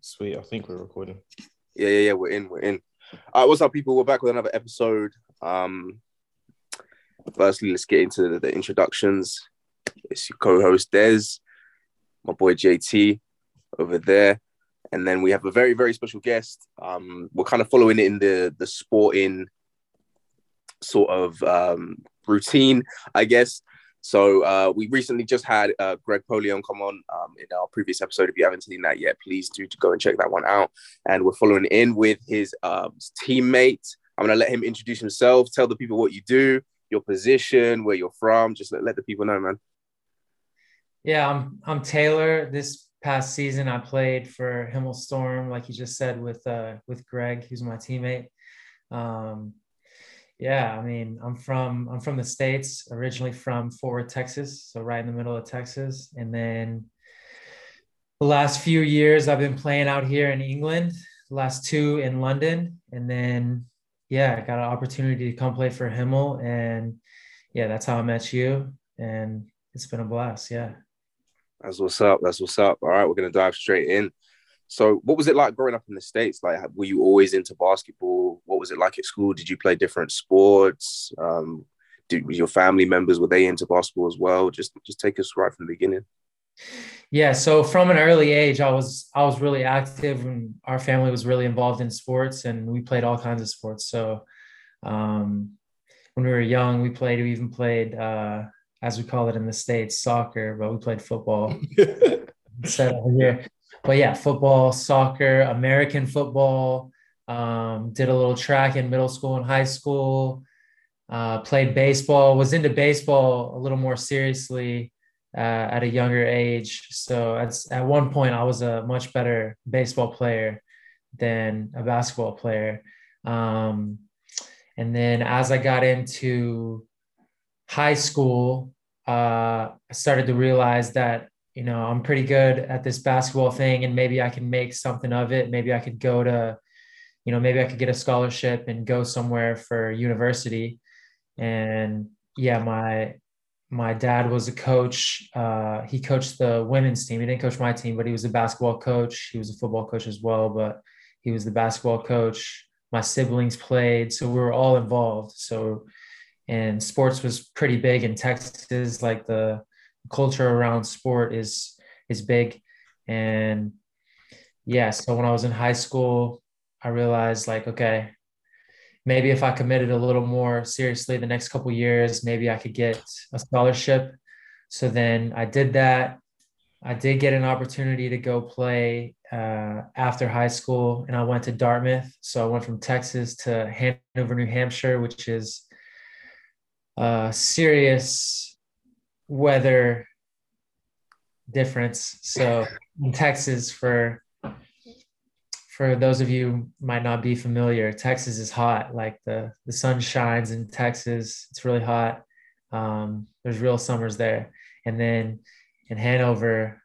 Sweet. I think we're recording. Yeah, yeah, yeah. We're in. We're in. All right, what's up, people? We're back with another episode. Um, firstly, let's get into the, the introductions. It's your co-host Des, my boy JT over there, and then we have a very, very special guest. Um, we're kind of following it in the the sporting sort of um, routine, I guess. So uh, we recently just had uh, Greg Polion come on um, in our previous episode. If you haven't seen that yet, please do to go and check that one out. And we're following in with his um, teammate. I'm gonna let him introduce himself, tell the people what you do, your position, where you're from. Just let, let the people know, man. Yeah, I'm I'm Taylor. This past season, I played for Hemel Storm, like you just said, with uh, with Greg, who's my teammate. Um, yeah, I mean, I'm from I'm from the states, originally from Fort Worth, Texas, so right in the middle of Texas, and then the last few years I've been playing out here in England. Last two in London, and then yeah, I got an opportunity to come play for Hemel, and yeah, that's how I met you, and it's been a blast. Yeah, that's what's up. That's what's up. All right, we're gonna dive straight in. So, what was it like growing up in the states? Like, were you always into basketball? What was it like at school? Did you play different sports? Um, did your family members were they into basketball as well? Just, just take us right from the beginning. Yeah, so from an early age, I was I was really active, and our family was really involved in sports, and we played all kinds of sports. So, um, when we were young, we played. We even played, uh, as we call it in the states, soccer, but we played football. Set here but yeah, football, soccer, American football. Um, did a little track in middle school and high school. Uh, played baseball. Was into baseball a little more seriously uh, at a younger age. So at at one point, I was a much better baseball player than a basketball player. Um, and then as I got into high school, uh, I started to realize that you know, I'm pretty good at this basketball thing and maybe I can make something of it. Maybe I could go to, you know, maybe I could get a scholarship and go somewhere for university. And yeah, my my dad was a coach. Uh, he coached the women's team. He didn't coach my team, but he was a basketball coach. He was a football coach as well, but he was the basketball coach. My siblings played, so we were all involved. So, and sports was pretty big in Texas. Like the culture around sport is is big. And yeah so when i was in high school i realized like okay maybe if i committed a little more seriously the next couple years maybe i could get a scholarship. So then i did that. I did get an opportunity to go play uh, after high school and i went to dartmouth. So i went from texas to hanover new hampshire which is a serious weather difference. So in Texas, for for those of you might not be familiar, Texas is hot. Like the the sun shines in Texas. It's really hot. Um, there's real summers there, and then in Hanover,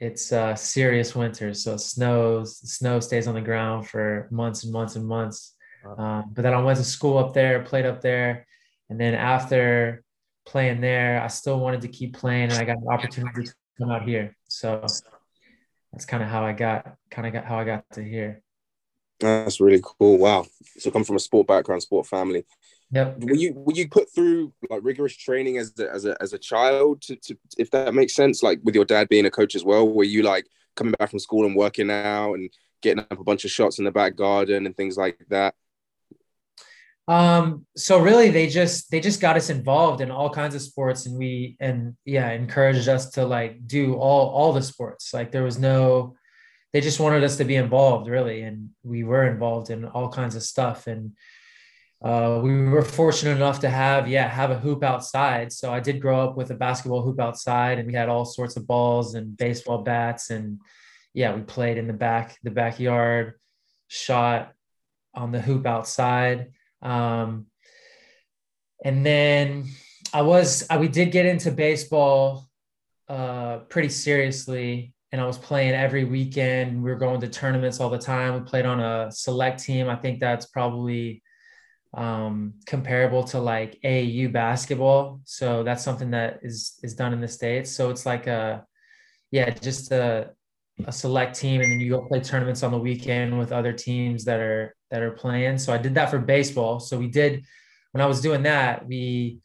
it's uh, serious winters. So it snows. The snow stays on the ground for months and months and months. Um, but then I went to school up there, played up there, and then after playing there. I still wanted to keep playing, and I got an opportunity to come out here. So that's kind of how I got, kind of got how I got to here. That's really cool. Wow. So come from a sport background, sport family. Yep. Were you were you put through like rigorous training as a, as a as a child to, to if that makes sense? Like with your dad being a coach as well, were you like coming back from school and working out and getting up a bunch of shots in the back garden and things like that? Um, so really they just they just got us involved in all kinds of sports and we and yeah, encouraged us to like do all all the sports. Like there was no they just wanted us to be involved really and we were involved in all kinds of stuff and uh, we were fortunate enough to have yeah have a hoop outside so i did grow up with a basketball hoop outside and we had all sorts of balls and baseball bats and yeah we played in the back the backyard shot on the hoop outside um, and then I was, I, we did get into baseball uh, pretty seriously. And I was playing every weekend. We were going to tournaments all the time. We played on a select team. I think that's probably um, comparable to like AAU basketball. So that's something that is is done in the states. So it's like a yeah, just a, a select team, and then you go play tournaments on the weekend with other teams that are that are playing. So I did that for baseball. So we did when I was doing that, we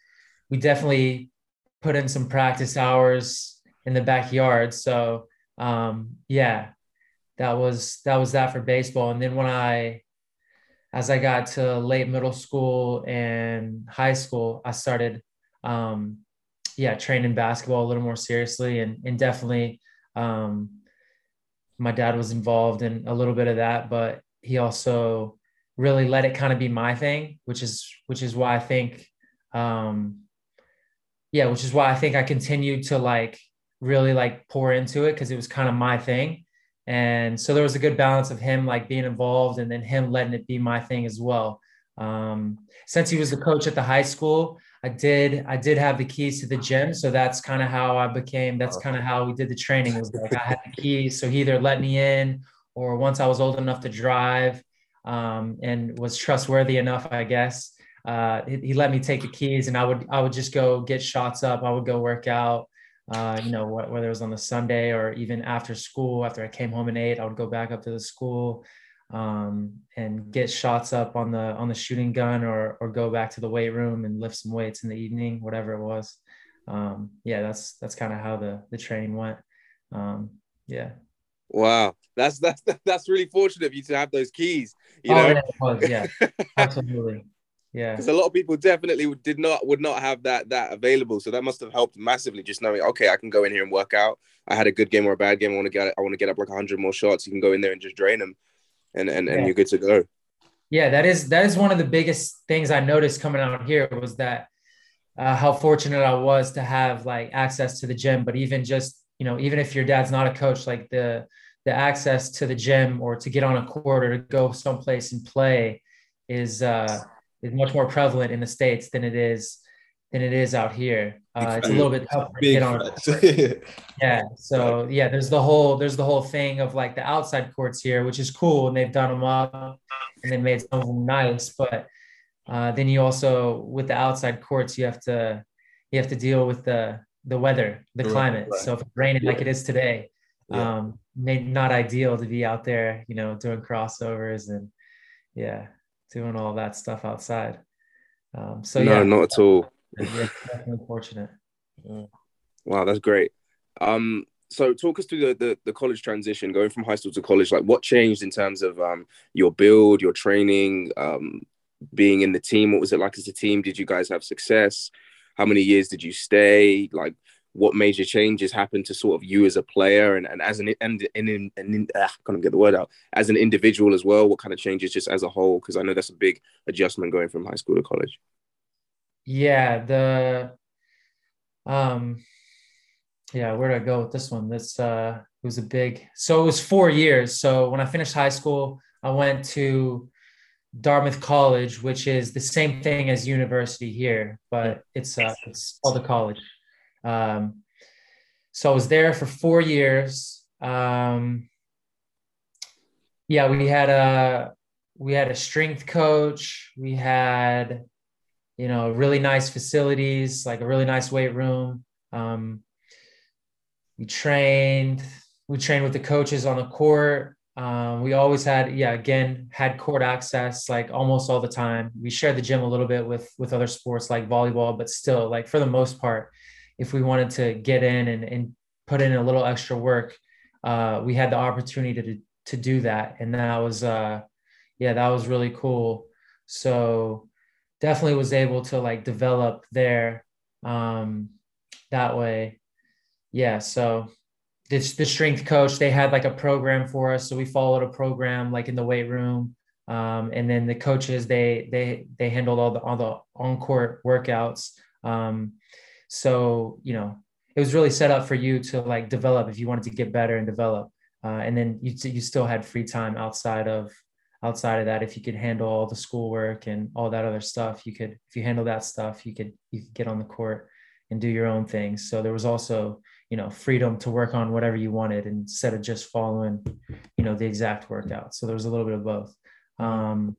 we definitely put in some practice hours in the backyard. So um, yeah, that was that was that for baseball. And then when I as I got to late middle school and high school, I started um, yeah, training basketball a little more seriously and and definitely um, my dad was involved in a little bit of that, but he also really let it kind of be my thing, which is which is why I think um yeah, which is why I think I continued to like really like pour into it because it was kind of my thing. And so there was a good balance of him like being involved and then him letting it be my thing as well. Um, since he was the coach at the high school, I did I did have the keys to the gym, so that's kind of how I became. That's kind of how we did the training. Was like I had the keys, so he either let me in, or once I was old enough to drive, um, and was trustworthy enough, I guess. Uh, he, he, let me take the keys, and I would I would just go get shots up. I would go work out. Uh, you know, whether it was on the Sunday or even after school, after I came home and ate, I would go back up to the school um, and get shots up on the on the shooting gun, or or go back to the weight room and lift some weights in the evening, whatever it was. Um, yeah, that's that's kind of how the the training went. Um, yeah. Wow, that's that's that's really fortunate of you to have those keys. You oh, know, was, yeah, absolutely, yeah. Because a lot of people definitely did not would not have that that available. So that must have helped massively. Just knowing, okay, I can go in here and work out. I had a good game or a bad game. I want to get I want to get up like hundred more shots. You can go in there and just drain them, and and and yeah. you're good to go. Yeah, that is that is one of the biggest things I noticed coming out here was that uh, how fortunate I was to have like access to the gym. But even just you know, even if your dad's not a coach, like the the access to the gym or to get on a court or to go someplace and play is uh, is much more prevalent in the states than it is than it is out here. Uh, it's a little bit tougher to get on. yeah. So yeah, there's the whole there's the whole thing of like the outside courts here, which is cool, and they've done them up and they made some of them nice. But uh, then you also with the outside courts, you have to you have to deal with the the weather, the climate. Right. So if it's raining like it is today, yeah. um, not ideal to be out there, you know, doing crossovers and yeah, doing all that stuff outside. Um, so no, yeah, not at all. Yeah, definitely fortunate. Wow, that's great. Um, so talk us through the, the, the college transition, going from high school to college. Like, what changed in terms of um, your build, your training, um, being in the team? What was it like as a team? Did you guys have success? How many years did you stay? Like, what major changes happened to sort of you as a player and, and as an and, and, and, and uh, can't get the word out. As an individual as well what kind of changes just as a whole? Because i know that's a big adjustment going from high school to college. Yeah the um yeah where did i go with this one? This uh it was a big so it was four years. So when i finished high school i went to dartmouth college which is the same thing as university here but it's uh it's called a college um, so I was there for four years. Um, yeah, we had a we had a strength coach. We had you know really nice facilities, like a really nice weight room. Um, we trained. We trained with the coaches on the court. Um, we always had, yeah, again, had court access like almost all the time. We shared the gym a little bit with with other sports like volleyball, but still, like for the most part, if we wanted to get in and, and put in a little extra work, uh, we had the opportunity to, to do that. And that was, uh, yeah, that was really cool. So definitely was able to like develop there um, that way. Yeah. So this, the strength coach, they had like a program for us. So we followed a program like in the weight room. Um, and then the coaches, they, they, they handled all the, all the on court workouts. Um, so, you know, it was really set up for you to like develop if you wanted to get better and develop. Uh, and then you, you still had free time outside of outside of that. If you could handle all the schoolwork and all that other stuff you could if you handle that stuff you could you could get on the court and do your own things so there was also you know freedom to work on whatever you wanted instead of just following you know the exact workout. So there was a little bit of both. Um,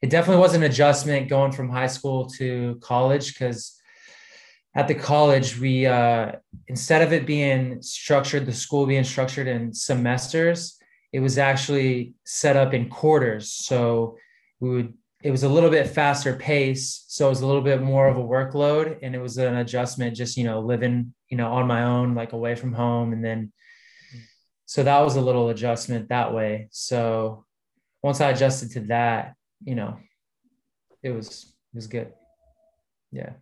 it definitely was an adjustment going from high school to college because at the college, we uh, instead of it being structured, the school being structured in semesters, it was actually set up in quarters. So we would it was a little bit faster pace so it was a little bit more of a workload and it was an adjustment just you know living you know on my own like away from home and then so that was a little adjustment that way. So once i adjusted to that you know it was it was good. Yeah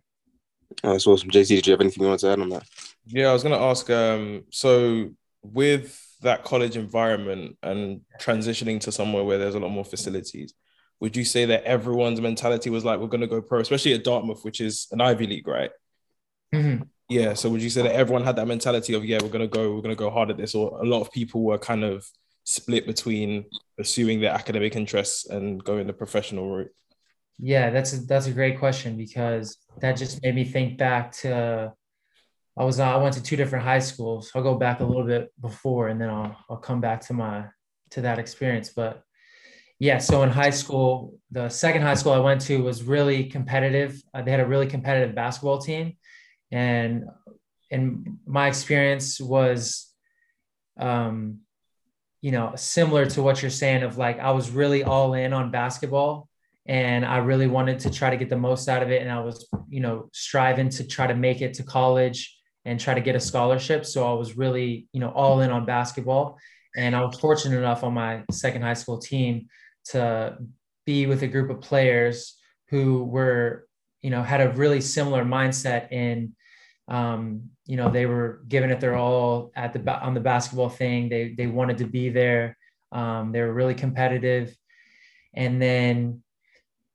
that's awesome. Jc did you have anything you want to add on that? Yeah i was going to ask um so with that college environment and transitioning to somewhere where there's a lot more facilities would you say that everyone's mentality was like we're going to go pro especially at dartmouth which is an ivy league right? Mm-hmm. yeah so would you say that everyone had that mentality of yeah we're going to go we're going to go hard at this or a lot of people were kind of split between pursuing their academic interests and going the professional route yeah that's a, that's a great question because that just made me think back to I was I went to two different high schools. I'll go back a little bit before, and then I'll I'll come back to my to that experience. But yeah, so in high school, the second high school I went to was really competitive. Uh, they had a really competitive basketball team, and and my experience was, um, you know, similar to what you're saying. Of like, I was really all in on basketball, and I really wanted to try to get the most out of it, and I was, you know, striving to try to make it to college and try to get a scholarship. So I was really, you know, all in on basketball. And I was fortunate enough on my second high school team to be with a group of players who were, you know, had a really similar mindset in, um, you know, they were giving it their all at the on the basketball thing. They they wanted to be there. Um, they were really competitive, and then,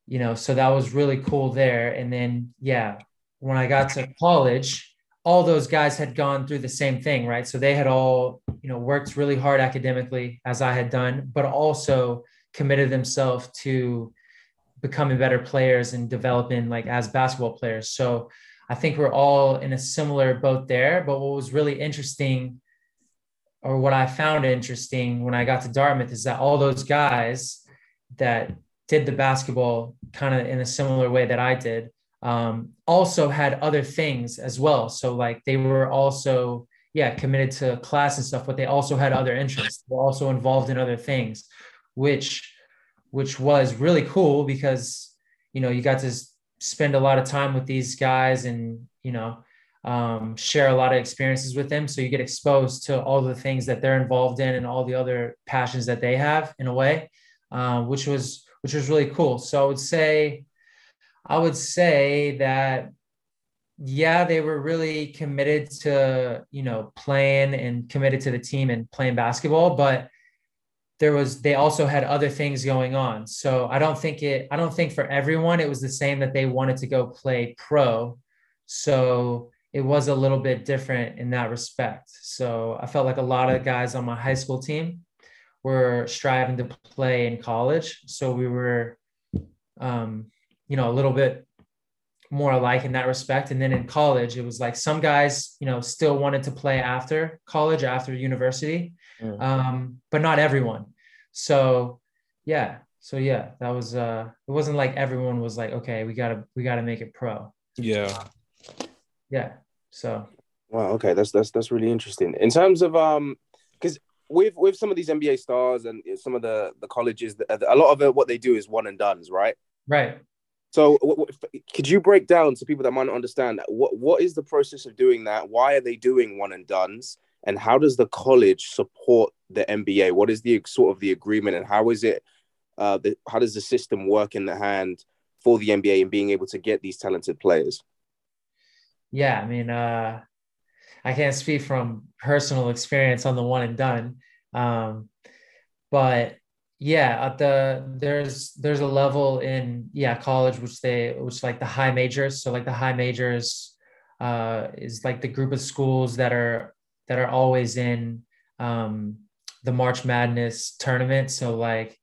you know, so that was really cool there. And then, yeah, when I got to college, all those guys had gone through the same thing, right? So they had all, you know, worked really hard academically as I had done, but also committed themselves to becoming better players and developing like as basketball players. So I think we're all in a similar boat there. But what was really interesting, or what I found interesting when I got to Dartmouth, is that all those guys that did the basketball kind of in a similar way that I did um, also had other things as well. So like they were also yeah committed to class and stuff, but they also had other interests. They were also involved in other things which which was really cool because you know you got to spend a lot of time with these guys and you know um, share a lot of experiences with them so you get exposed to all the things that they're involved in and all the other passions that they have in a way uh, which was which was really cool. So i would say i would say that yeah they were really committed to you know playing and committed to the team and playing basketball but there was they also had other things going on. So i don't think it i don't think for everyone it was the same that they wanted to go play pro. So it was a little bit different in that respect. So i felt like a lot of guys on my high school team were striving to play in college so we were um, you know a little bit more alike in that respect and then in college it was like some guys you know still wanted to play after college after university mm. um, but not everyone. So yeah, so yeah, that was uh, it wasn't like everyone was like, okay, we gotta we gotta make it pro. Yeah, yeah. So wow, okay, that's that's that's really interesting. In terms of um, because with with some of these NBA stars and some of the the colleges, a lot of it, what they do is one and dones, right? Right. So, could you break down to people that might not understand what what is the process of doing that? Why are they doing one and dones? and how does the college support the NBA? What is the sort of the agreement, and how is it? Uh, the, how does the system work in the hand for the NBA and being able to get these talented players? Yeah, I mean, uh, I can't speak from personal experience on the one and done, um, but yeah, at the there's there's a level in yeah college which they which like the high majors. So like the high majors uh, is like the group of schools that are that are always in um, the March Madness tournament. So like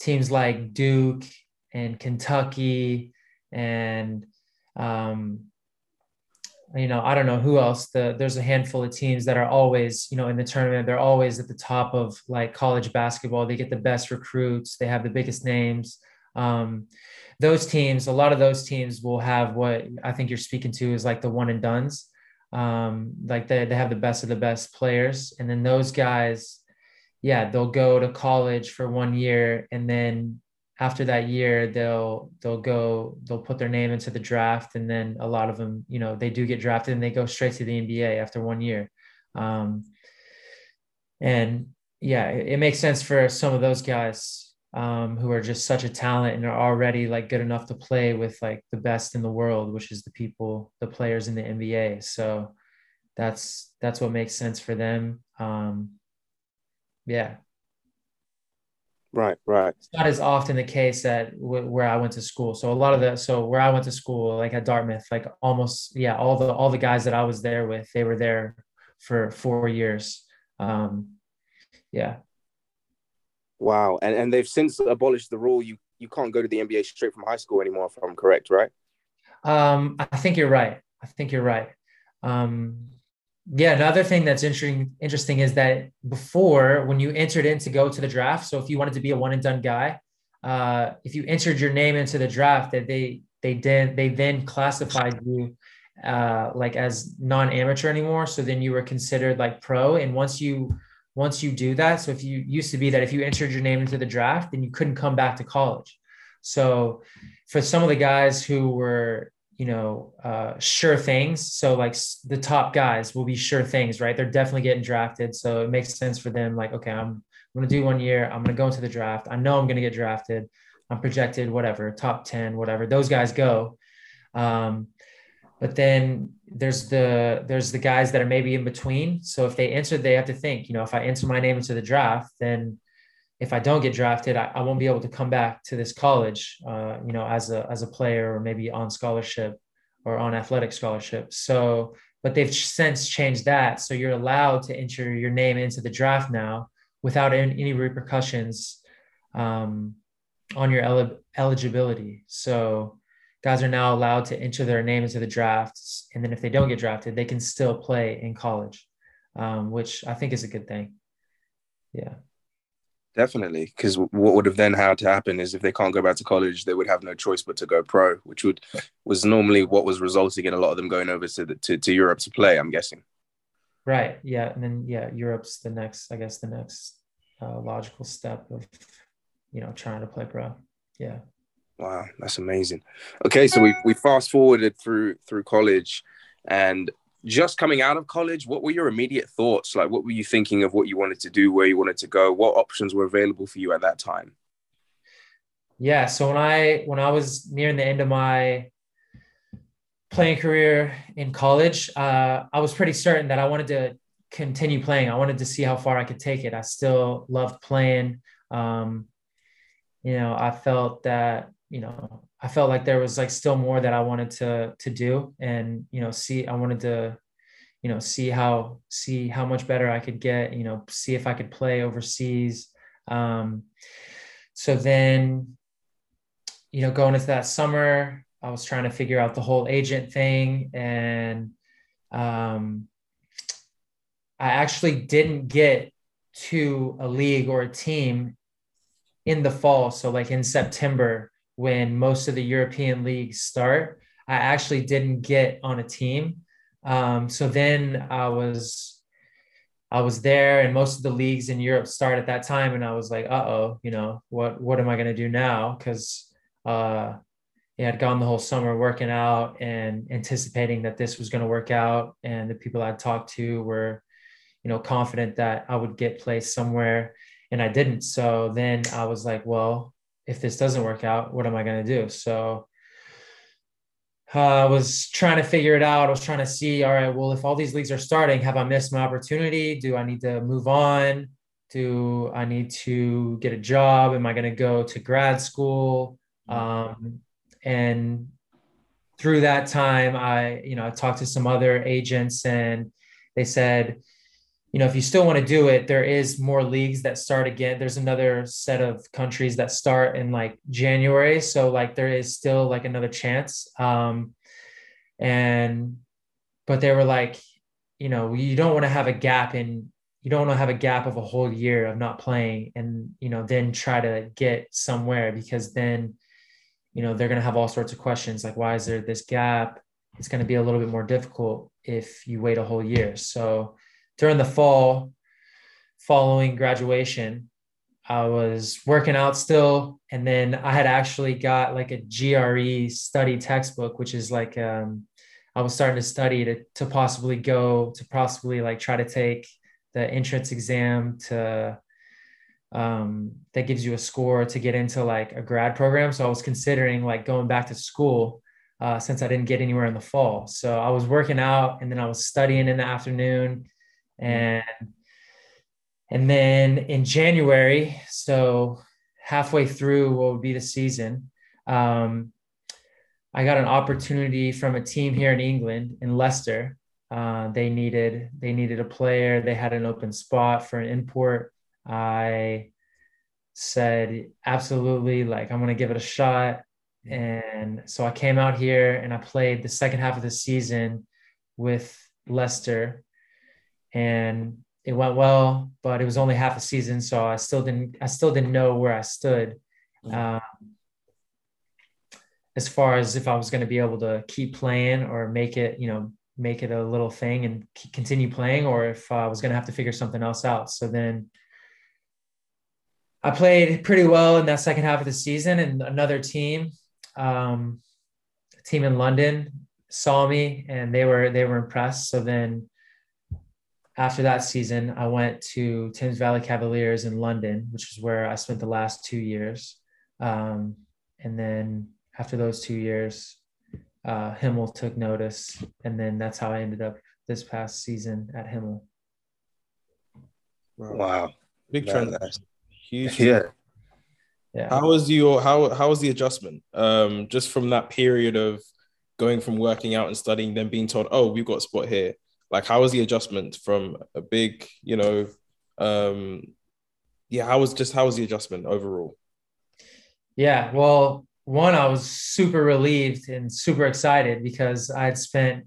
teams like Duke and Kentucky and um, you know I don't know who else. The there's a handful of teams that are always you know in the tournament. They're always at the top of like college basketball. They get the best recruits. They have the biggest names. Um, those teams, a lot of those teams will have what I think you're speaking to is like the one and dones. Um, like they, they have the best of the best players. And then those guys, yeah, they'll go to college for one year and then after that year they'll they'll go they'll put their name into the draft and then a lot of them you know they do get drafted and they go straight to the nba after one year. Um, and yeah it, it, makes sense for some of those guys um, who are just such a talent and are already like good enough to play with like the best in the world which is the people the players in the nba so that's that's what makes sense for them. Um, yeah Right, right. It's not as often the case that w- where I went to school. So a lot of the so where I went to school, like at Dartmouth, like almost yeah, all the all the guys that I was there with, they were there for four years. Um, yeah. Wow, and and they've since abolished the rule you you can't go to the NBA straight from high school anymore. If I'm correct, right? Um, I think you're right. I think you're right. Um, yeah, another thing that's interesting interesting is that before when you entered in to go to the draft, so if you wanted to be a one and done guy, uh, if you entered your name into the draft, that they they did they then classified you uh, like as non-amateur anymore. So then you were considered like pro. And once you once you do that, so if you used to be that if you entered your name into the draft, then you couldn't come back to college. So for some of the guys who were you know, uh, sure things. So like the top guys will be sure things, right? They're definitely getting drafted. So it makes sense for them. Like, okay, I'm, I'm going to do one year. I'm going to go into the draft. I know I'm going to get drafted. I'm projected, whatever, top 10, whatever. Those guys go. Um, but then there's the there's the guys that are maybe in between. So if they enter, they have to think, you know, if I enter my name into the draft, then if I don't get drafted, I, I, won't be able to come back to this college, uh, you know, as a as a player or maybe on scholarship or on athletic scholarship. So, but they've since changed that, so you're allowed to enter your name into the draft now without any, repercussions um, on your el- eligibility. So, guys are now allowed to enter their name into the drafts, and then if they don't get drafted, they can still play in college, um, which I think is a good thing. Yeah. Definitely, because what would have then had to happen is if they can't go back to college, they would have no choice but to go pro, which would was normally what was resulting in a lot of them going over to the, to, to Europe to play. I'm guessing. Right. Yeah, and then yeah, Europe's the next, I guess, the next uh, logical step of you know trying to play pro. Yeah. Wow, that's amazing. Okay, so we we fast forwarded through through college, and just coming out of college, what were your immediate thoughts? Like, what were you thinking of what you wanted to do, where you wanted to go? What options were available for you at that time? Yeah. So when I when I was nearing the end of my playing career in college, uh, I was pretty certain that I wanted to continue playing. I wanted to see how far I could take it. I still loved playing. Um, you know, I felt that you know I felt like there was like still more that I wanted to to do and you know see I wanted to you know see how see how much better I could get you know see if I could play overseas. Um so then you know going into that summer I was trying to figure out the whole agent thing and um I actually didn't get to a league or a team in the fall. So like in September when most of the European leagues start. I actually didn't get on a team. Um, so then I was I was there and most of the leagues in Europe start at that time and I was like, uh-oh, you know, what what am I gonna do now? Cause uh yeah, I'd gone the whole summer working out and anticipating that this was gonna work out. And the people I'd talked to were, you know, confident that I would get placed somewhere and I didn't. So then I was like, well, if this doesn't work out, what am I going to do? So uh, I was trying to figure it out. I was trying to see, all right, well, if all these leagues are starting, have I missed my opportunity? Do I need to move on? Do I need to get a job? Am I going to go to grad school? Um, and through that time, I, you know, I talked to some other agents and they said, you know, if you still want to do it, there is more leagues that start again. There's another set of countries that start in like January. So like there is still like another chance. Um, and, but they were like, you know, you don't want to have a gap in, you don't want to have a gap of a whole year of not playing and, you know, then try to get somewhere because then, you know they're going to have all sorts of questions like why is there this gap it's going to be a little bit more difficult if you wait a whole year so during the fall following graduation i was working out still and then i had actually got like a gre study textbook which is like um, i was starting to study to, to possibly go to possibly like try to take the entrance exam to um, that gives you a score to get into like a grad program. So I was considering like going back to school uh, since I didn't get anywhere in the fall. So I was working out and then I was studying in the afternoon and and then in January, so halfway through what would be the season, um, I got an opportunity from a team here in England in Leicester. Uh, they needed they needed a player. They had an open spot for an import I said, absolutely, like, I'm to give it a shot. And so I came out here and I played the second half of the season with Leicester. And it went well, but it was only half a season. So I still didn't, I still didn't know where I stood. Um, as far as if I was going to be able to keep playing or make it, you know, make it a little thing and continue playing, or if I was going to have to figure something else out. So then I played pretty well in that second half of the season, and another team, um, team in London, saw me and they were they were impressed. So then, after that season, I went to Thames Valley Cavaliers in London, which is where I spent the last two years. Um, and then after those two years, uh, Hemel took notice, and then that's how I ended up this past season at Hemel. Wow, wow. big transition. Huge. Yeah. Yeah. How was your how how was the adjustment? Um, just from that period of going from working out and studying, then being told, "Oh, we've got a spot here." Like, how was the adjustment from a big, you know, um, yeah, how was just how was the adjustment overall? Yeah, well, one, I was super relieved and super excited because I had spent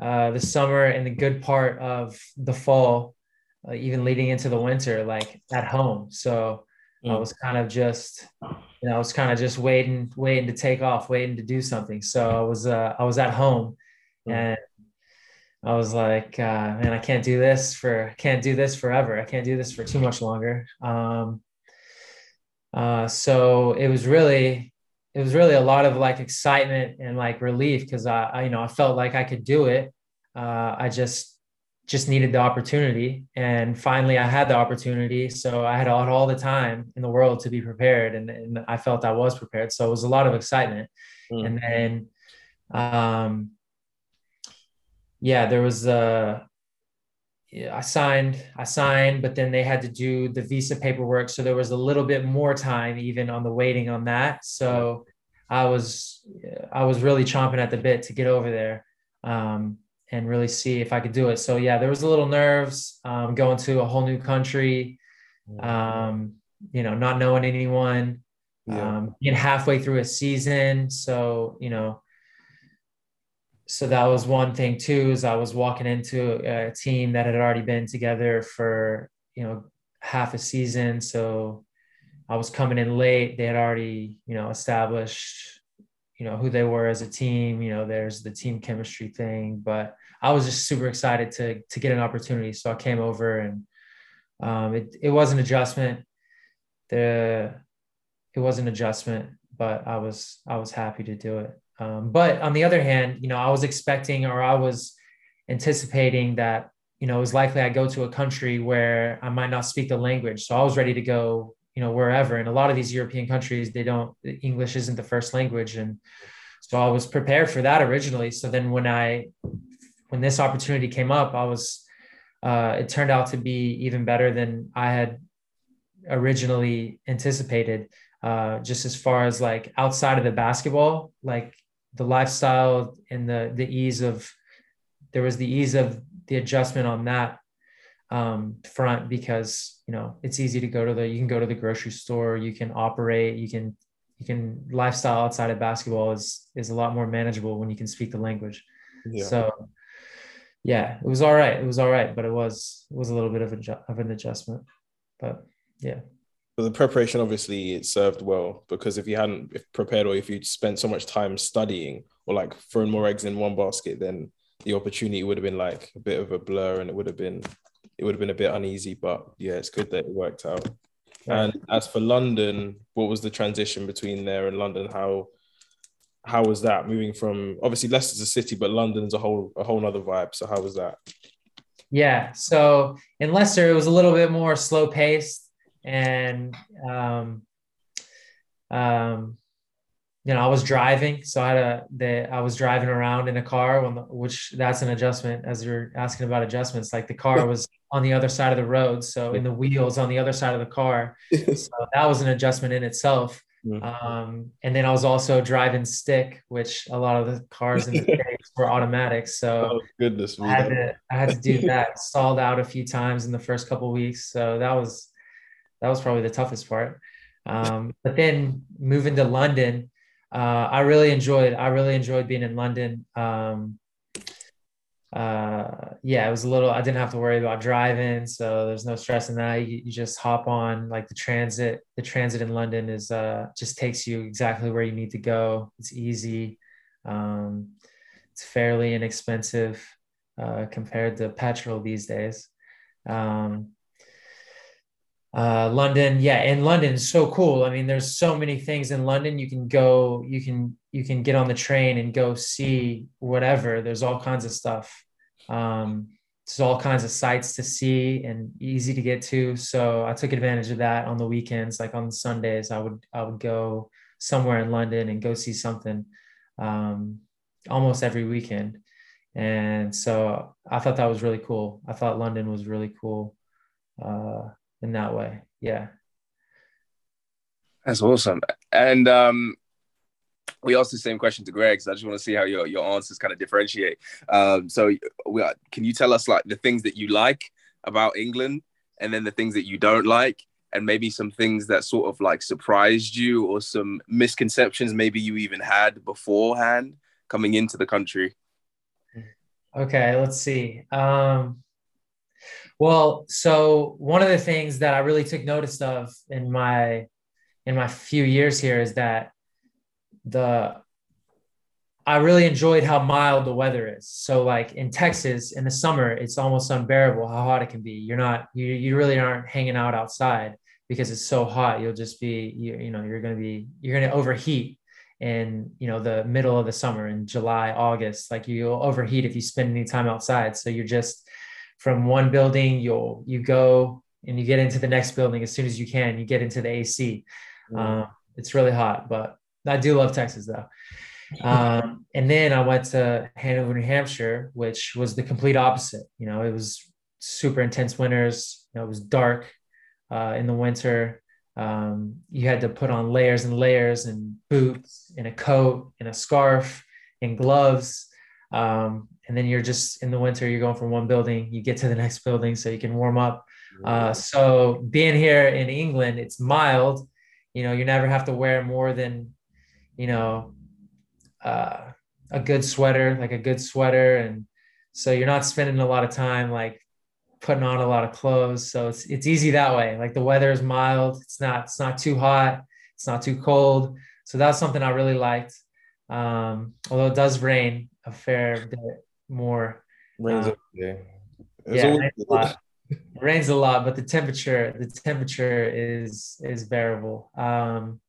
uh, the summer and the good part of the fall uh, even leading into the winter, like at home. So mm. I was kind of just, you know, I was kind of just waiting, waiting to take off, waiting to do something. So I was, uh, I was at home mm. and I was like, uh, man, I can't do this for, can't do this forever. I can't do this for too much longer. Um, uh, so it was really, it was really a lot of like excitement and like relief because I, I, you know, I felt like I could do it. Uh, I just just needed the opportunity and finally i had the opportunity so i had all, all the time in the world to be prepared and, and i felt i was prepared so it was a lot of excitement mm. and then um yeah there was a yeah, I signed, I signed, but then they had to do the visa paperwork. So there was a little bit more time even on the waiting on that. So I was, I was really chomping at the bit to get over there. Um, and really see if I could do it. So yeah, there was a little nerves um, going to a whole new country, um, you know, not knowing anyone, yeah. um, being halfway through a season. So you know, so that was one thing too. Is I was walking into a team that had already been together for you know half a season, so I was coming in late. They had already you know established you know who they were as a team. You know there's the team chemistry thing. But i was just super excited to to get an opportunity. So i came over and um, it, it was an adjustment. The it was an adjustment but i was i was happy to do it um, but on the other hand you know i was expecting or i was anticipating that you know it was likely i go to a country where i might not speak the language. So i was ready to go you know wherever. And a lot of these european countries they don't english isn't the first language. And so i was prepared for that originally. So then when i when this opportunity came up i was uh, it turned out to be even better than i had originally anticipated uh, just as far as like outside of the basketball like the lifestyle and the the ease of there was the ease of the adjustment on that um, front because you know it's easy to go to the you can go to the grocery store you can operate you can you can lifestyle outside of basketball is is a lot more manageable when you can speak the language yeah. so yeah it was all right it was all right but it was it was a little bit of a of an adjustment but yeah But the preparation obviously it served well because if you hadn't prepared or if you'd spent so much time studying or like throwing more eggs in one basket, then the opportunity would have been like a bit of a blur and it would have been it would have been a bit uneasy. But yeah, it's good that it worked out. And as for London, what was the transition between there and London? How how was that moving from obviously Leicester's a city, but London's a whole a whole other vibe. So how was that? Yeah. So in Leicester, it was a little bit more slow paced and um, um, you know, I was driving, so I had a the I was driving around in a car when the, which that's an adjustment as you're asking about adjustments. Like the car was on the other side of the road, so in the wheels on the other side of the car. So that was an adjustment in itself. Mm-hmm. Um, and then I was also driving stick, which a lot of the cars in the States were automatic. So oh, goodness I had to I had to do that. Stalled out a few times in the first couple weeks. So that was that was probably the toughest part. Um, but then moving to London, uh, I really enjoyed I really enjoyed being in London. Um, uh, yeah, it was a little, I didn't have to worry about driving. So there's no stress in that. You, you, just hop on like the transit. The transit in London is uh, just takes you exactly where you need to go. It's easy. Um, it's fairly inexpensive uh, compared to petrol these days. Um, uh, London, yeah, and London so cool. I mean, there's so many things in London. You can go, you can you can get on the train and go see whatever. There's all kinds of stuff. Um, there's all kinds of sites to see and easy to get to. So I took advantage of that on the weekends. Like on Sundays, I would I would go somewhere in London and go see something um, almost every weekend. And so I thought that was really cool. I thought London was really cool uh, in that way. Yeah. That's awesome. And um, we asked the same question to Greg, so I just want to see how your, your answers kind of differentiate. Um, so, we are, can you tell us like the things that you like about England, and then the things that you don't like, and maybe some things that sort of like surprised you, or some misconceptions maybe you even had beforehand coming into the country? Okay, let's see. Um, well, so one of the things that I really took notice of in my in my few years here is that the I really enjoyed how mild the weather is. So like in Texas in the summer, it's almost unbearable how hot it can be. You're not you you really aren't hanging out outside because it's so hot. You'll just be you, you know you're going to be you're going to overheat in you know the middle of the summer in July, August. Like you'll overheat if you spend any time outside. So you're just from one building you'll you go and you get into the next building as soon as you can. You get into the AC. Mm. Um, it's really hot, but I do love Texas though. Um, and then I went to Hanover, New Hampshire, which was the complete opposite. You know, it was super intense winters. You know, it was dark uh, in the winter. Um, you had to put on layers and layers and boots and a coat and a scarf and gloves. Um, and then you're just in the winter, you're going from one building, you get to the next building so you can warm up. Uh, so being here in England, it's mild. You know, you never have to wear more than you know, uh, a good sweater, like a good sweater. And so you're not spending a lot of time like putting on a lot of clothes. So it's, it's easy that way. Like the weather is mild. It's not, it's not too hot. It's not too cold. So that's something I really liked. Um, although it does rain a fair bit more. Rains um, yeah. yeah, always- rains a lot. Rains a lot, but the temperature, the temperature is, is bearable. Um,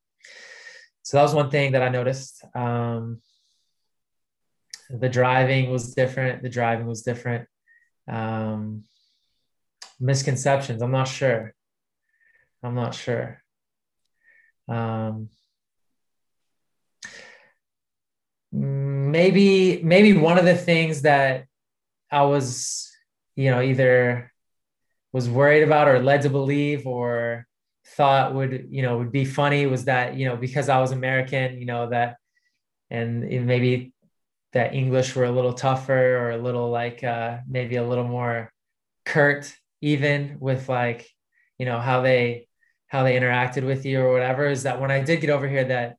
so that was one thing that I noticed. Um, the driving was different. The driving was different. Um, misconceptions. I'm not sure. I'm not sure. Um, maybe maybe one of the things that I was, you know, either was worried about or led to believe or thought would you know would be funny was that you know because I was American, you know that, and maybe that English were a little tougher or a little like uh, maybe a little more curt even with like you know how they how they interacted with you or whatever is that when I did get over here that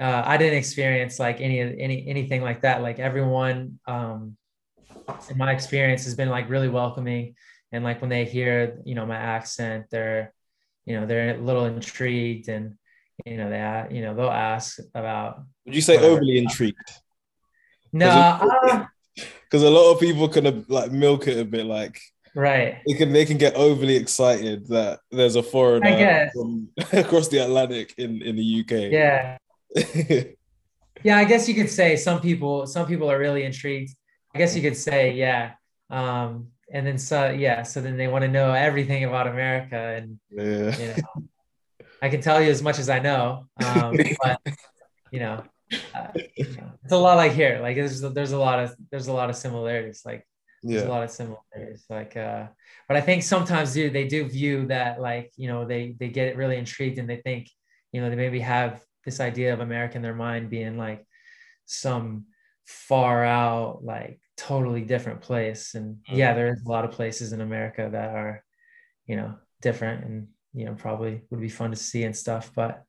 uh, I didn't experience like any any anything like that like everyone um, in my experience has been like really welcoming and like when they hear you know my accent they're you know they're a little intrigued and you know they you know they'll ask about. Would you say whatever. overly intrigued? No, uh, Because a lot of people kind of like milk it a bit, like right. they can they can get overly excited that there's a foreigner from across the Atlantic in in the UK. Yeah, yeah. I guess you could say some people some people are really intrigued. I guess you could say yeah. Um, and then so yeah, so then they want to know everything about America and yeah. you know, I can tell you as much as I know, um, but you know, uh, you know, it's a lot like here. Like there's there's a lot of there's a lot of similarities. Like there's a lot of similarities. Like, uh, but I think sometimes do they do view that like you know they they get really intrigued and they think you know they maybe have this idea of America in their mind being like some far out like totally different place. And yeah there is a lot of places in america that are you know different and you know probably would be fun to see and stuff. But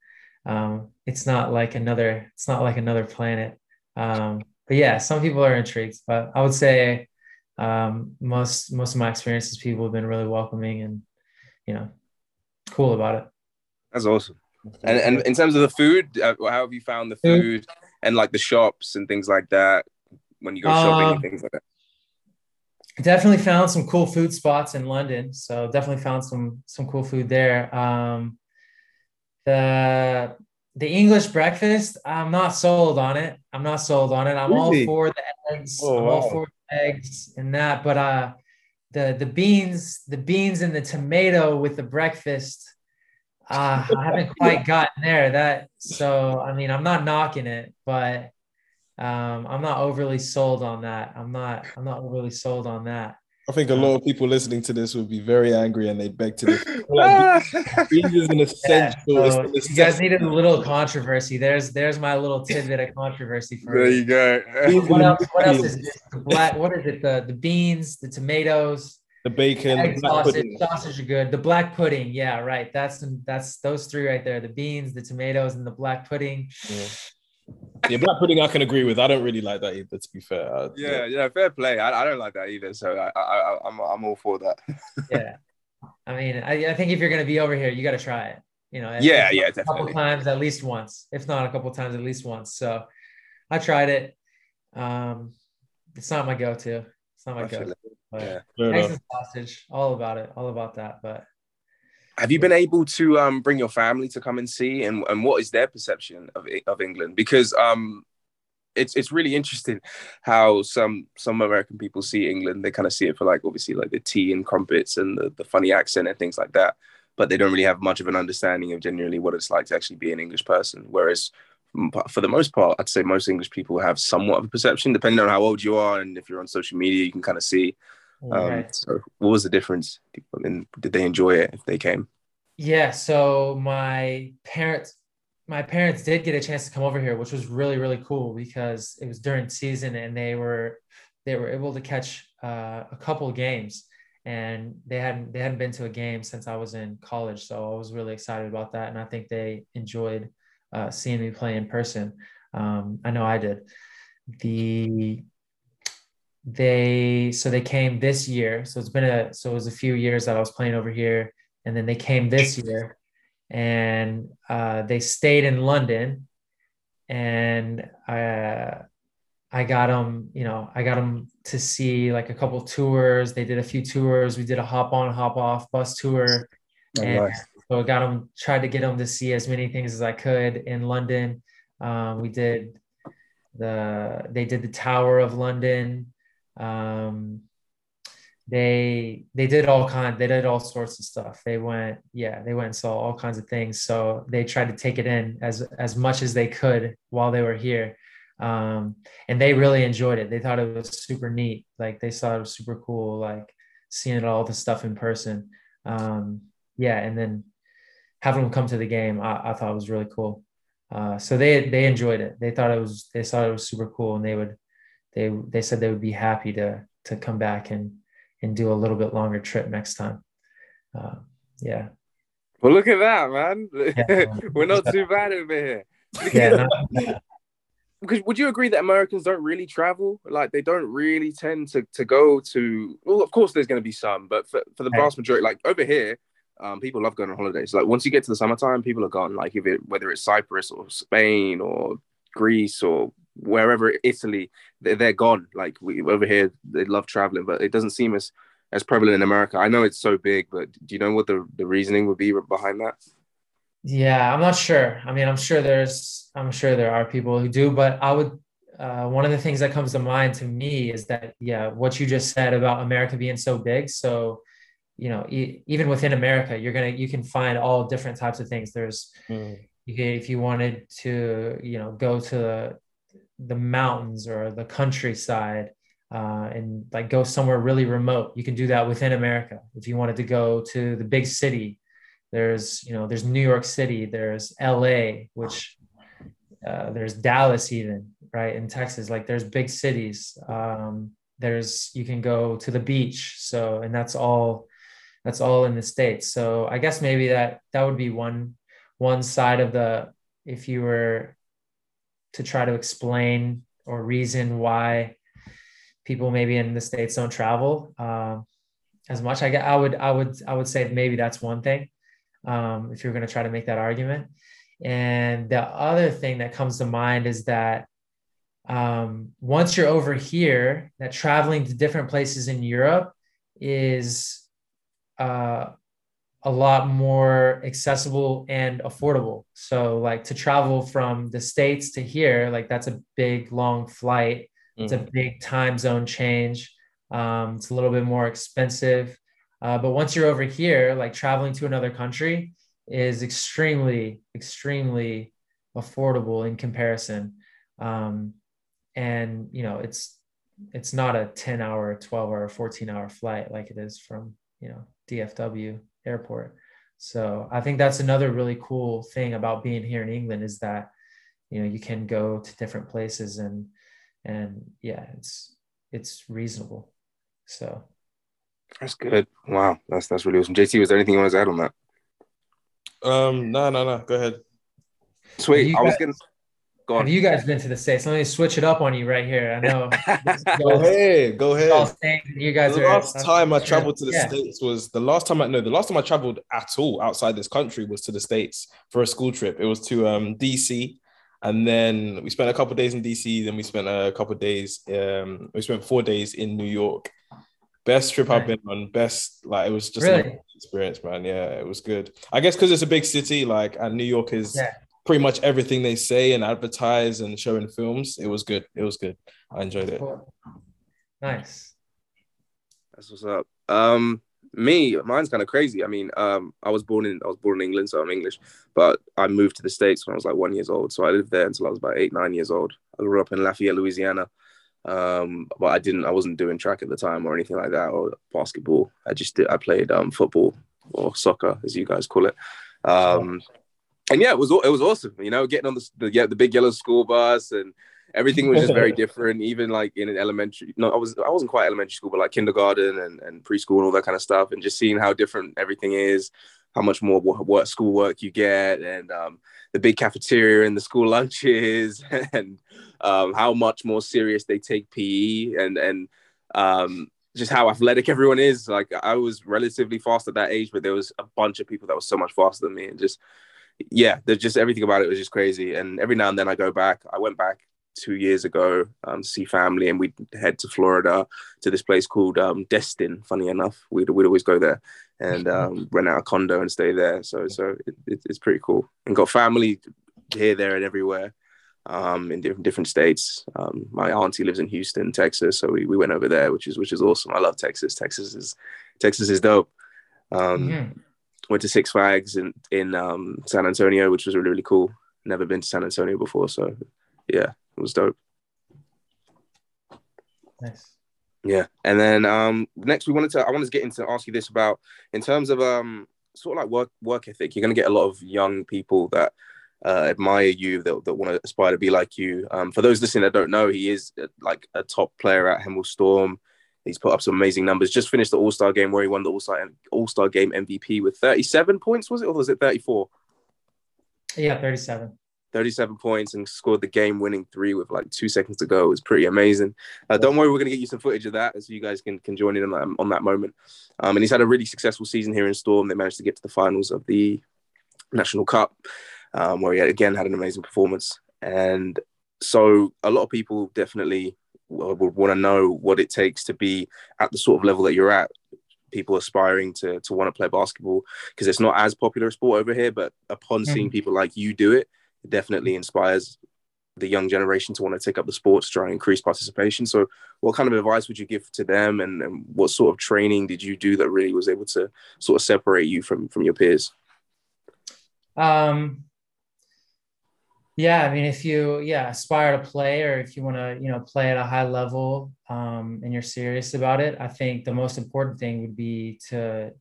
um it's not like another it's not like another planet. Um but yeah some people are intrigued. But i would say um most most of my experiences people have been really welcoming and you know cool about it. That's awesome. And and in terms of the food, uh, how have you found the food and like the shops and things like that when you go shopping Um, and things like that? definitely found some cool food spots in London. So definitely found some some cool food there. Um, the the English breakfast, I'm not sold on it. I'm not sold on it. I'm Really? all for the eggs. Oh, I'm all for the eggs and that, but uh, the the beans, the beans and the tomato with the breakfast. Uh, I haven't quite gotten there. That so I mean I'm not knocking it, but um, I'm not overly sold on that. I'm not I'm not overly sold on that. I think a lot of people listening to this would be very angry and they'd beg to differ. Like, beans is an essential. it's so an you guys needed a little controversy. There's there's my little tidbit of controversy for there you. you go. What else? What else is beans, this? The black? What is it? The the beans, the tomatoes, the bacon, egg the sausage. pudding. Sausage are good. The black pudding, yeah, right. That's that's those three right there. The beans, the tomatoes, and the black pudding. Yeah. Yeah, black pudding I can agree with. I don't really like that either, to be fair. I- yeah, yeah, fair play. I, I don't like that either, so I, I, I I'm I'm all for that. Yeah, I mean, I, I think if you're gonna be over here, you got to try it. You know, Yeah, yeah, not a couple times at least once, if not a couple times at least once. So, I tried it. Um, it's not my go-to. It's not my I go-to. It. But Yeah. Fair eggs enough. and sausage, all about it, all about that. But Have you been able to um, bring your family to come and see, and, and what is their perception of of England? Because um, it's it's really interesting how some some American people see England. They kind of see it for like obviously like the tea and crumpets and the, the funny accent and things like that, but they don't really have much of an understanding of genuinely what it's like to actually be an English person. Whereas for the most part, I'd say most English people have somewhat of a perception, depending on how old you are and if you're on social media, you can kind of see. Um. So, what was the difference? I mean, did they enjoy it if they came? yeah, so my parents, my parents did get a chance to come over here, which was really really cool because it was during season and they were they were able to catch uh, a couple games and they hadn't they hadn't been to a game since I was in college, so I was really excited about that, and I think they enjoyed uh, seeing me play in person. Um, I know I did. The they so they came this year, so it's been a so it was a few years that I was playing over here, and then they came this year, and uh, they stayed in London, and uh, I got them, you know, I got them to see like a couple tours. They did a few tours. We did a hop on, hop off bus tour. And so I got them, tried to get them to see as many things as I could in London. Um, we did the, they did the Tower of London. Um, they, they did all kind, they did all sorts of stuff. They went, yeah, they went and saw all kinds of things. So they tried to take it in as, as much as they could while they were here. Um, and they really enjoyed it. They thought it was super neat. Like they thought it was super cool, like seeing all the stuff in person. Um, yeah, and then having them come to the game, I, I thought was really cool. Uh, so they they enjoyed it. They thought it was they thought it was super cool, and they would they they said they would be happy to to come back and and do a little bit longer trip next time. Uh, yeah, Well, look at that, man. Yeah. We're not too bad over here. yeah, no, because would you agree that Americans don't really travel? Like they don't really tend to to go to. Well, of course, there's going to be some, but for, for the vast majority, like over here, Um, people love going on holidays. Like once you get to the summertime, people are gone. Like if it whether it's Cyprus or Spain or Greece or wherever Italy, they're, gone. Like we over here, they love traveling, but it doesn't seem as as prevalent in America. I know it's so big, but do you know what the the reasoning would be behind that? Yeah, I'm not sure. I mean, I'm sure there's, I'm sure there are people who do, but I would. Uh, one of the things that comes to mind to me is that, yeah, what you just said about America being so big. So, you know, e- even within America, you're gonna, you can find all different types of things. There's, mm. You can, if you wanted to, you know, go to the, the mountains or the countryside, uh, and like go somewhere really remote, you can do that within America. If you wanted to go to the big city, there's you know there's New York City, there's L.A., which uh, there's Dallas even right in Texas. Like there's big cities. Um, there's you can go to the beach. So and that's all that's all in the states. So I guess maybe that that would be one one side of the if you were to try to explain or reason why people maybe in the states don't travel uh, as much. I I would I would I would say maybe that's one thing um, if you're going to try to make that argument. And the other thing that comes to mind is that um, once you're over here, that traveling to different places in Europe is uh, a lot more accessible and affordable. So, like to travel from the States to here, like that's a big, long flight. Mm. It's a mm. big time zone change. Um, it's a little bit more expensive. Uh, but once you're over here, like traveling to another country is extremely, extremely affordable in comparison. Um, and you know, it's it's not a 10 hour, 12 hour, 14 hour flight like it is from you know DFW airport. So I think that's another really cool thing about being here in England is that you know you can go to different places and and yeah, it's it's reasonable. So that's good. Wow, that's that's really awesome. JT, was there anything you want to add on that? Um, no, no, no. Go ahead. Sweet. I was gonna. Go on. Have you guys been to the states? Let me switch it up on you right here. I know. go ahead. Go ahead. You guys the are, last time I traveled to the yeah. states was the last time I know the last time I traveled at all outside this country was to the states for a school trip. It was to um, DC, and then we spent a couple days in DC. Then we spent a couple days. Um, we spent four days in New York Best trip I've been on. Best like it was just really? an experience, man. Yeah, it was good. I guess because it's a big city, like and New York is yeah. Pretty much everything they say and advertise and show in films. It was good. It was good. I enjoyed it. Nice. That's what's up. Um, me, mine's kind of crazy. I mean, um, I was born in I was born in England, so I'm English, but I moved to the States when I was like one years old. So I lived there until I was about eight, nine years old. I grew up in Lafayette, Louisiana. Um, but I didn't, I wasn't doing track at the time or anything like that or basketball. I just did, I played um, football or soccer, as you guys call it. Um, and yeah, it was it was awesome. You know, getting on the, the yeah the big yellow school bus and everything was just very different. Even like in an elementary, no, I was I wasn't quite elementary school, but like kindergarten and, and preschool and all that kind of stuff, and just seeing how different everything is, how much more work, school work you get, and um, the big cafeteria and the school lunches, and um, how much more serious they take PE and and um, just how athletic everyone is. Like I was relatively fast at that age, but there was a bunch of people that was so much faster than me, and just yeah, there's just everything about it was just crazy. And every now and then I go back. I went back two years ago um, to see family, and we'd head to Florida to this place called um, Destin. Funny enough, we'd we'd always go there and um, rent out a condo and stay there. So so it, it, it's pretty cool, and got family here, there, and everywhere um, in different different states. Um, my auntie lives in Houston, Texas, so we, we went over there, which is which is awesome. I love Texas. Texas is Texas is dope. Um, mm-hmm. Went to Six Flags in in um, San Antonio, which was really really cool. Never been to San Antonio before, so yeah, it was dope. Nice. Yeah, and then um, next we wanted to I wanted to get into ask you this about in terms of um sort of like work work ethic. You're going to get a lot of young people that uh, admire you, that, that want to aspire to be like you. Um, for those listening that don't know, he is uh, like a top player at Hemel Storm. He's put up some amazing numbers. Just finished the All Star game where he won the All Star All Star game MVP with 37 points. Was it or was it 34? Yeah, 37. 37 points and scored the game winning three with like two seconds to go. It was pretty amazing. Uh, don't worry, we're going to get you some footage of that so you guys can, can join in on that, on that moment. Um, and he's had a really successful season here in Storm. They managed to get to the finals of the National Cup, um, where he had, again had an amazing performance. And so a lot of people definitely would want to know what it takes to be at the sort of level that you're at. People aspiring to to want to play basketball because it's not as popular a sport over here but upon mm-hmm. seeing people like you do it it definitely inspires the young generation to want to take up the sport to try and increase participation. So what kind of advice would you give to them and, and what sort of training did you do that really was able to sort of separate you from from your peers? Um yeah, I mean, if you yeah aspire to play, or if you want to you know play at a high level, um, and you're serious about it, I think the most important thing would be to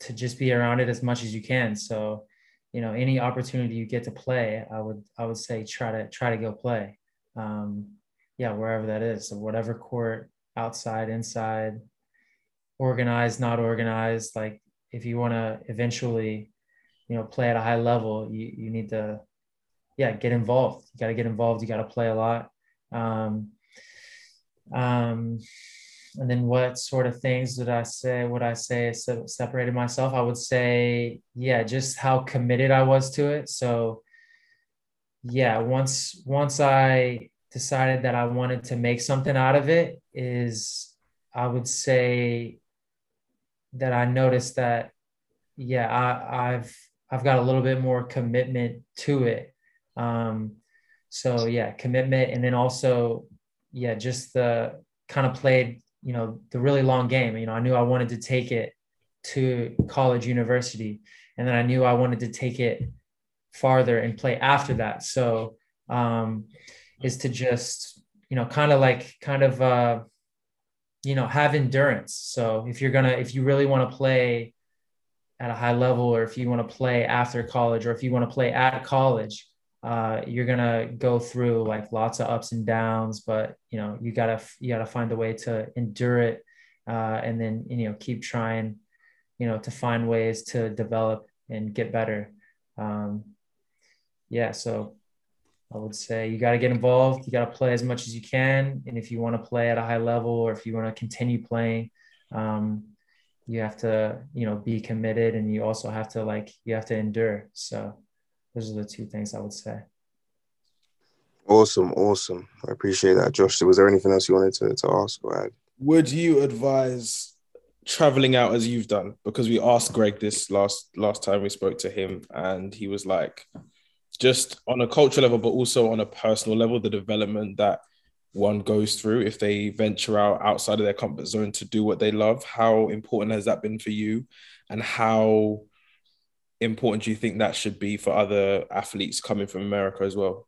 to just be around it as much as you can. So, you know, any opportunity you get to play, I would I would say try to try to go play. Um, yeah, wherever that is, so whatever court, outside, inside, organized, not organized. Like if you want to eventually, you know, play at a high level, you you need to yeah, get involved. You got to get involved. You got to play a lot. Um, um, and then what sort of things did I say? Would I say separated myself? I would say, yeah, just how committed I was to it. So, yeah, once once I decided that I wanted to make something out of it, is I would say that I noticed that, yeah, I, I've I've got a little bit more commitment to it um, so yeah, commitment, and then also yeah, just the kind of played you know the really long game. You know, I knew I wanted to take it to college, university, and then I knew I wanted to take it farther and play after that. So um, is to just you know kind of like kind of uh, you know have endurance. So if you're gonna if you really want to play at a high level or if you want to play after college or if you want to play at college uh, you're gonna go through like lots of ups and downs, but you know you gotta you gotta find a way to endure it, uh, and then you know keep trying, you know, to find ways to develop and get better. Um, yeah, so I would say you got to get involved. You got to play as much as you can, and if you want to play at a high level or if you want to continue playing, um, you have to you know be committed, and you also have to like you have to endure. So those are the two things I would say. Awesome, awesome. I appreciate that, Josh. Was there anything else you wanted to, to ask or add? Would you advise traveling out as you've done? Because we asked Greg this last last time we spoke to him, and he was like, just on a cultural level, but also on a personal level, the development that one goes through if they venture out outside of their comfort zone to do what they love. How important has that been for you, and how important do you think that should be for other athletes coming from America as well?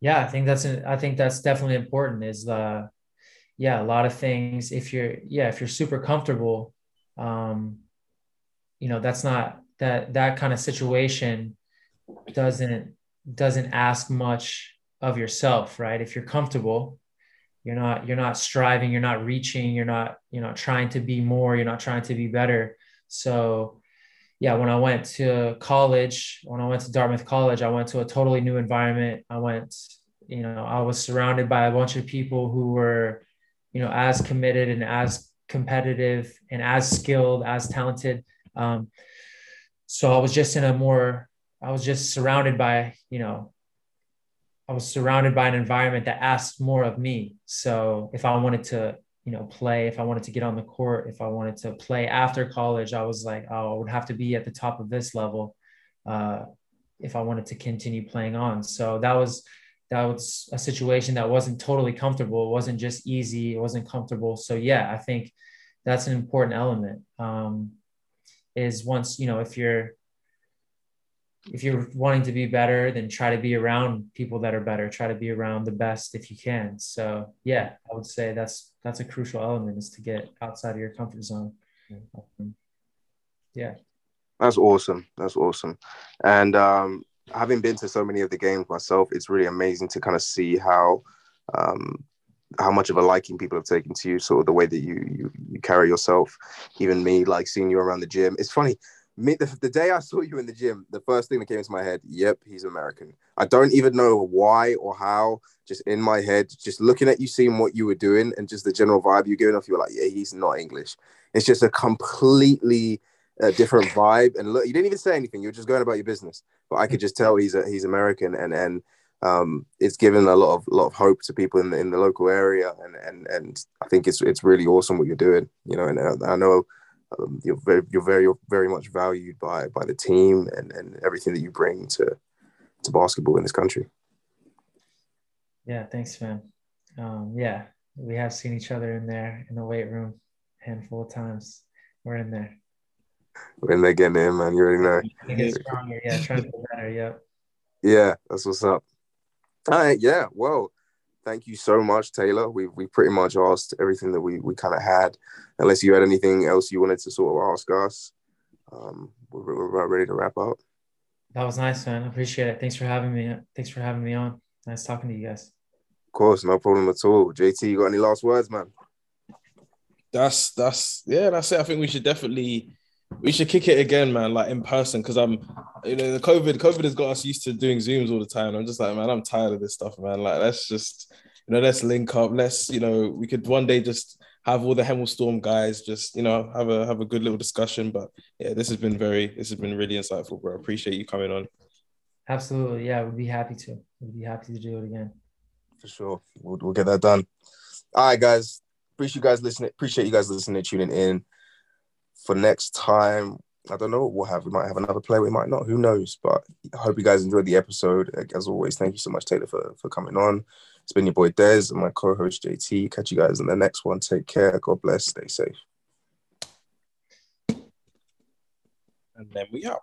Yeah, I think that's an, I think that's definitely important. Is the yeah a lot of things. If you're yeah if you're super comfortable, um, you know that's not that that kind of situation doesn't doesn't ask much of yourself, right? If you're comfortable, you're not you're not striving, you're not reaching, you're not you know trying to be more, you're not trying to be better. So yeah, when I went to college, when I went to Dartmouth College, I went to a totally new environment. I went, you know, I was surrounded by a bunch of people who were, you know, as committed and as competitive and as skilled, as talented. Um, so I was just in a more, I was just surrounded by, you know, I was surrounded by an environment that asked more of me. So if I wanted to you know play if i wanted to get on the court if i wanted to play after college i was like oh, i would have to be at the top of this level uh, if i wanted to continue playing on so that was that was a situation that wasn't totally comfortable it wasn't just easy it wasn't comfortable so yeah i think that's an important element um, is once you know if you're if you're wanting to be better, then try to be around people that are better. Try to be around the best if you can. So yeah, I would say that's that's a crucial element is to get outside of your comfort zone. Um, yeah. That's awesome. That's awesome. And um, having been to so many of the games myself, it's really amazing to kind of see how um, how much of a liking people have taken to you, sort of the way that you you, you carry yourself. Even me, like seeing you around the gym. It's funny me, the, the day I saw you in the gym, the first thing that came into my head, yep, he's American. I don't even know why or how, just in my head, just looking at you, seeing what you were doing, and just the general vibe you're giving off, you were like, yeah, he's not English. It's just a completely uh, different vibe. And look, you didn't even say anything. You were just going about your business, but I could just tell he's a, he's American, and and um, it's given a lot of lot of hope to people in the in the local area, and and and I think it's it's really awesome what you're doing. You know, and uh, I know um, you're very you're very very much valued by by the team and and everything that you bring to to basketball in this country. Yeah, thanks, man. Um, yeah, we have seen each other in there in the weight room a handful of times. We're in there. We're in there getting in, man. You already know. Get stronger, yeah. Trying to get better, yep. Yeah, that's what's up. All right, yeah. Well, thank you so much, Taylor. We we pretty much asked everything that we we kind of had. Unless you had anything else you wanted to sort of ask us, um, we're, we're about ready to wrap up. That was nice, man. I appreciate it. Thanks for having me. Thanks for having me on. Nice talking to you guys. Of course, no problem at all. JT, you got any last words, man? That's that's yeah, that's it. I think we should definitely we should kick it again, man, like in person. Cause I'm you know, the COVID, COVID has got us used to doing Zooms all the time. I'm just like, man, I'm tired of this stuff, man. Like, let's just, you know, let's link up. Let's, you know, we could one day just have all the Hemel Storm guys just, you know, have a have a good little discussion. But yeah, this has been very, this has been really insightful, bro. Appreciate you coming on. Absolutely. Yeah, we'd be happy to. We'd be happy to do it again. For sure. We'll, we'll get that done. All right, guys. Appreciate you guys listening. Appreciate you guys listening, and tuning in. For next time, I don't know what we'll have. We might have another play, we might not. Who knows? But I hope you guys enjoyed the episode. As always, thank you so much, Taylor, for, for coming on. It's been your boy Des and my co-host JT. Catch you guys in the next one. Take care. God bless. Stay safe. And then we out.